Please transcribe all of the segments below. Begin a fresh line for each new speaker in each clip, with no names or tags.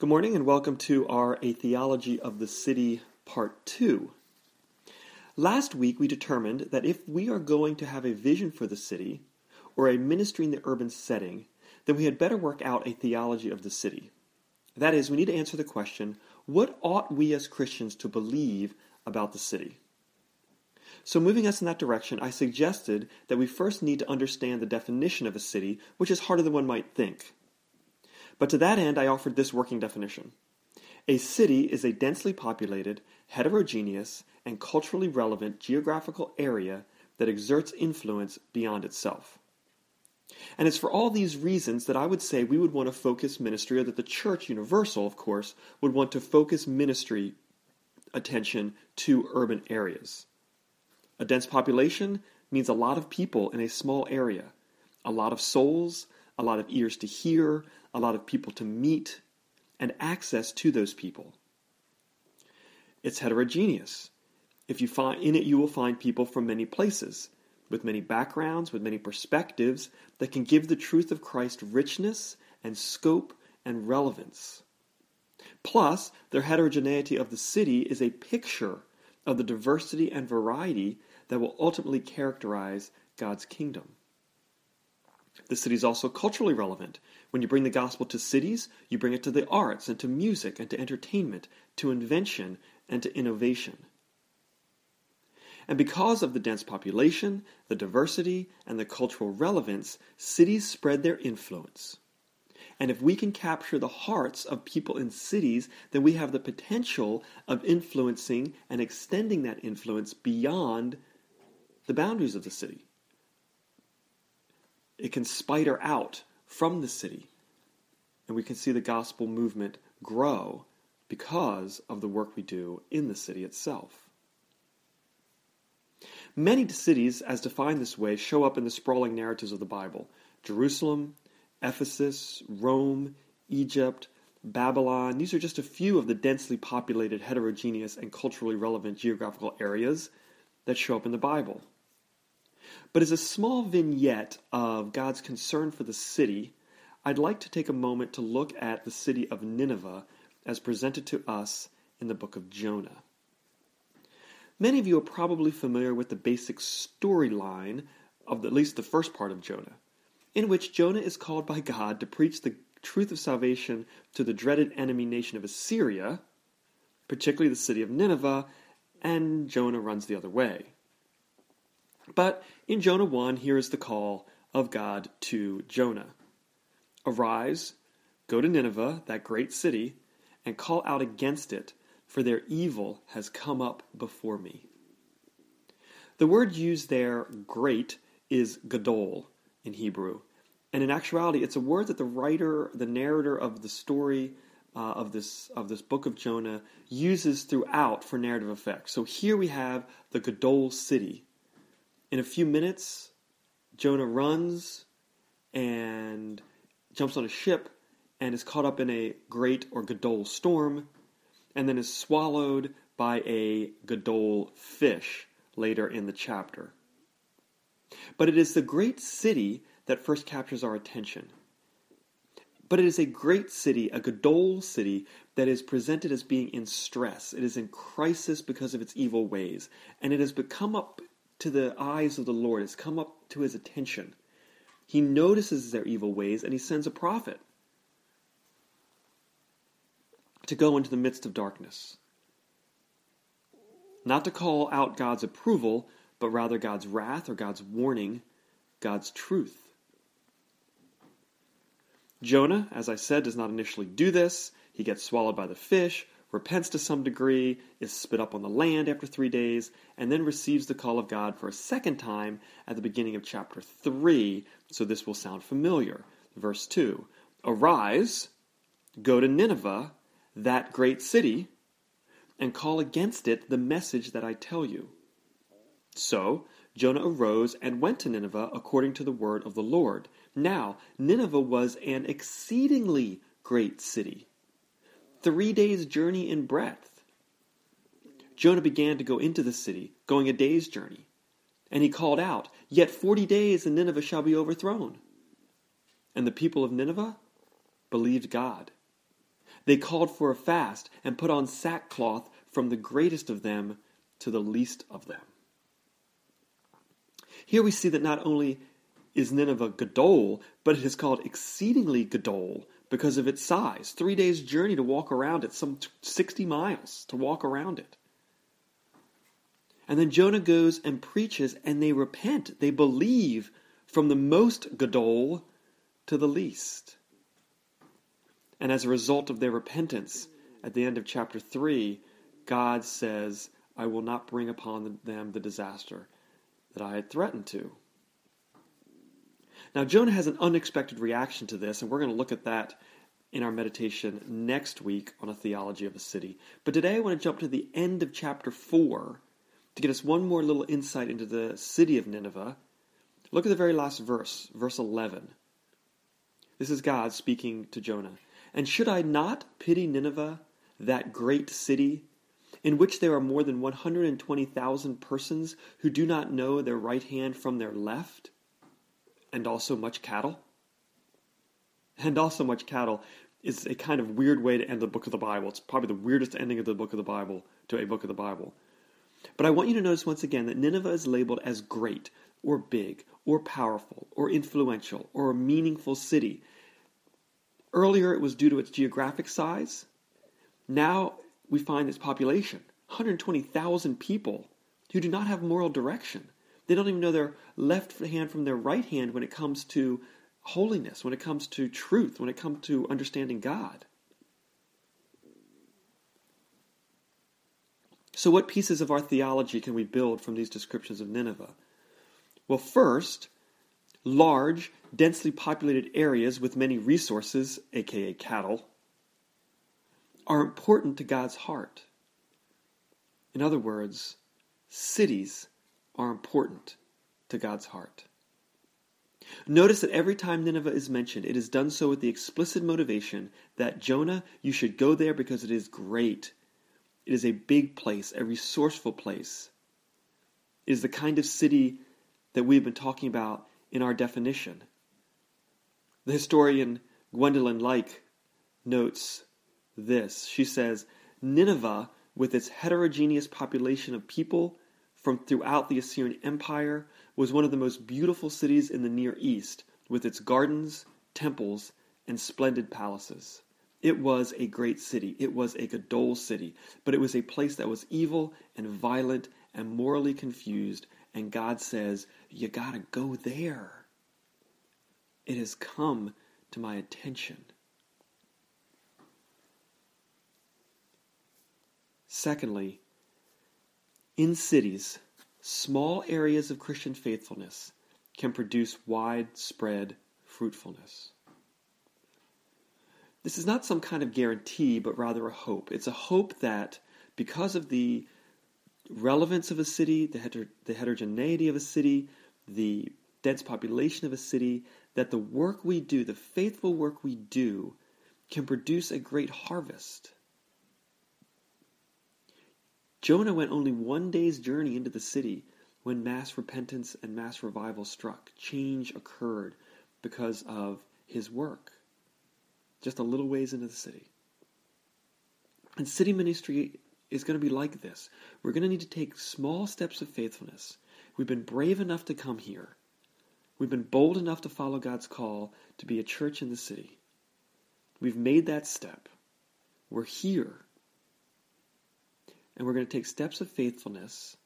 Good morning and welcome to our A Theology of the City Part 2. Last week we determined that if we are going to have a vision for the city or a ministry in the urban setting, then we had better work out a theology of the city. That is, we need to answer the question what ought we as Christians to believe about the city? So, moving us in that direction, I suggested that we first need to understand the definition of a city, which is harder than one might think. But to that end, I offered this working definition. A city is a densely populated, heterogeneous, and culturally relevant geographical area that exerts influence beyond itself. And it's for all these reasons that I would say we would want to focus ministry, or that the church universal, of course, would want to focus ministry attention to urban areas. A dense population means a lot of people in a small area, a lot of souls, a lot of ears to hear, a lot of people to meet, and access to those people. It's heterogeneous. If you find in it you will find people from many places, with many backgrounds, with many perspectives that can give the truth of Christ richness and scope and relevance. Plus, their heterogeneity of the city is a picture of the diversity and variety that will ultimately characterize God's kingdom. The city is also culturally relevant. When you bring the gospel to cities, you bring it to the arts and to music and to entertainment, to invention and to innovation. And because of the dense population, the diversity, and the cultural relevance, cities spread their influence. And if we can capture the hearts of people in cities, then we have the potential of influencing and extending that influence beyond the boundaries of the city. It can spider out from the city, and we can see the gospel movement grow because of the work we do in the city itself. Many cities, as defined this way, show up in the sprawling narratives of the Bible Jerusalem, Ephesus, Rome, Egypt, Babylon. These are just a few of the densely populated, heterogeneous, and culturally relevant geographical areas that show up in the Bible. But as a small vignette of God's concern for the city, I'd like to take a moment to look at the city of Nineveh as presented to us in the book of Jonah. Many of you are probably familiar with the basic storyline of at least the first part of Jonah, in which Jonah is called by God to preach the truth of salvation to the dreaded enemy nation of Assyria, particularly the city of Nineveh, and Jonah runs the other way. But in Jonah 1, here is the call of God to Jonah Arise, go to Nineveh, that great city, and call out against it, for their evil has come up before me. The word used there, great, is gadol in Hebrew. And in actuality, it's a word that the writer, the narrator of the story uh, of this of this book of Jonah uses throughout for narrative effect. So here we have the Gadol city, in a few minutes, Jonah runs and jumps on a ship and is caught up in a great or Gadol storm and then is swallowed by a Gadol fish later in the chapter. But it is the great city that first captures our attention. But it is a great city, a Gadol city, that is presented as being in stress. It is in crisis because of its evil ways. And it has become up to the eyes of the Lord, has come up to his attention. He notices their evil ways and he sends a prophet to go into the midst of darkness. Not to call out God's approval, but rather God's wrath or God's warning, God's truth. Jonah, as I said, does not initially do this. He gets swallowed by the fish, repents to some degree, is spit up on the land after three days, and then receives the call of God for a second time at the beginning of chapter 3. So this will sound familiar. Verse 2 Arise, go to Nineveh, that great city, and call against it the message that I tell you. So Jonah arose and went to Nineveh according to the word of the Lord. Now, Nineveh was an exceedingly great city three days' journey in breadth. Jonah began to go into the city, going a day's journey. And he called out, Yet forty days and Nineveh shall be overthrown. And the people of Nineveh believed God. They called for a fast and put on sackcloth from the greatest of them to the least of them. Here we see that not only is Nineveh Gadol, but it is called exceedingly Gadol because of its size. Three days' journey to walk around it, some 60 miles to walk around it. And then Jonah goes and preaches, and they repent. They believe from the most Gadol to the least. And as a result of their repentance, at the end of chapter 3, God says, I will not bring upon them the disaster that I had threatened to. Now, Jonah has an unexpected reaction to this, and we're going to look at that in our meditation next week on a theology of a city. But today I want to jump to the end of chapter 4 to get us one more little insight into the city of Nineveh. Look at the very last verse, verse 11. This is God speaking to Jonah. And should I not pity Nineveh, that great city, in which there are more than 120,000 persons who do not know their right hand from their left? And also much cattle. And also much cattle is a kind of weird way to end the book of the Bible. It's probably the weirdest ending of the book of the Bible to a book of the Bible. But I want you to notice once again that Nineveh is labeled as great, or big, or powerful, or influential, or a meaningful city. Earlier it was due to its geographic size. Now we find its population 120,000 people who do not have moral direction. They don't even know their left hand from their right hand when it comes to holiness, when it comes to truth, when it comes to understanding God. So, what pieces of our theology can we build from these descriptions of Nineveh? Well, first, large, densely populated areas with many resources, aka cattle, are important to God's heart. In other words, cities are important to God's heart. Notice that every time Nineveh is mentioned, it is done so with the explicit motivation that Jonah, you should go there because it is great. It is a big place, a resourceful place. It is the kind of city that we've been talking about in our definition. The historian Gwendolyn Leick notes this. She says, Nineveh, with its heterogeneous population of people, from throughout the Assyrian Empire, was one of the most beautiful cities in the Near East, with its gardens, temples, and splendid palaces. It was a great city. It was a Gadol city, but it was a place that was evil and violent and morally confused, and God says, You gotta go there. It has come to my attention. Secondly, in cities, small areas of Christian faithfulness can produce widespread fruitfulness. This is not some kind of guarantee, but rather a hope. It's a hope that because of the relevance of a city, the, heter- the heterogeneity of a city, the dense population of a city, that the work we do, the faithful work we do, can produce a great harvest. Jonah went only one day's journey into the city when mass repentance and mass revival struck. Change occurred because of his work. Just a little ways into the city. And city ministry is going to be like this. We're going to need to take small steps of faithfulness. We've been brave enough to come here. We've been bold enough to follow God's call to be a church in the city. We've made that step. We're here and we're going to take steps of faithfulness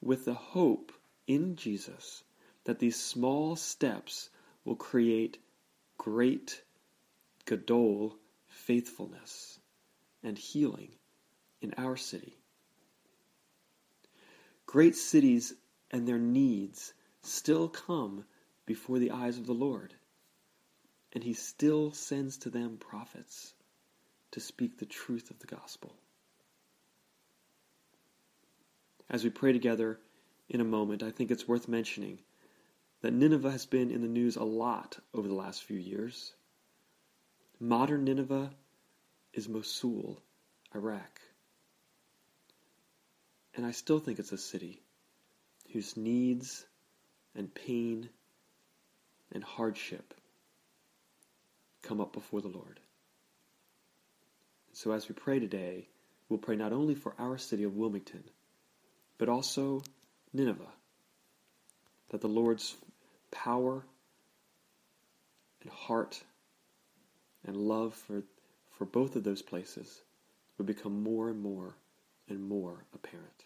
with the hope in Jesus that these small steps will create great Gadol faithfulness and healing in our city. Great cities and their needs still come before the eyes of the Lord, and He still sends to them prophets to speak the truth of the gospel. As we pray together in a moment, I think it's worth mentioning that Nineveh has been in the news a lot over the last few years. Modern Nineveh is Mosul, Iraq. And I still think it's a city whose needs and pain and hardship come up before the Lord. So as we pray today, we'll pray not only for our city of Wilmington, but also Nineveh, that the Lord's power and heart and love for, for both of those places would become more and more and more apparent.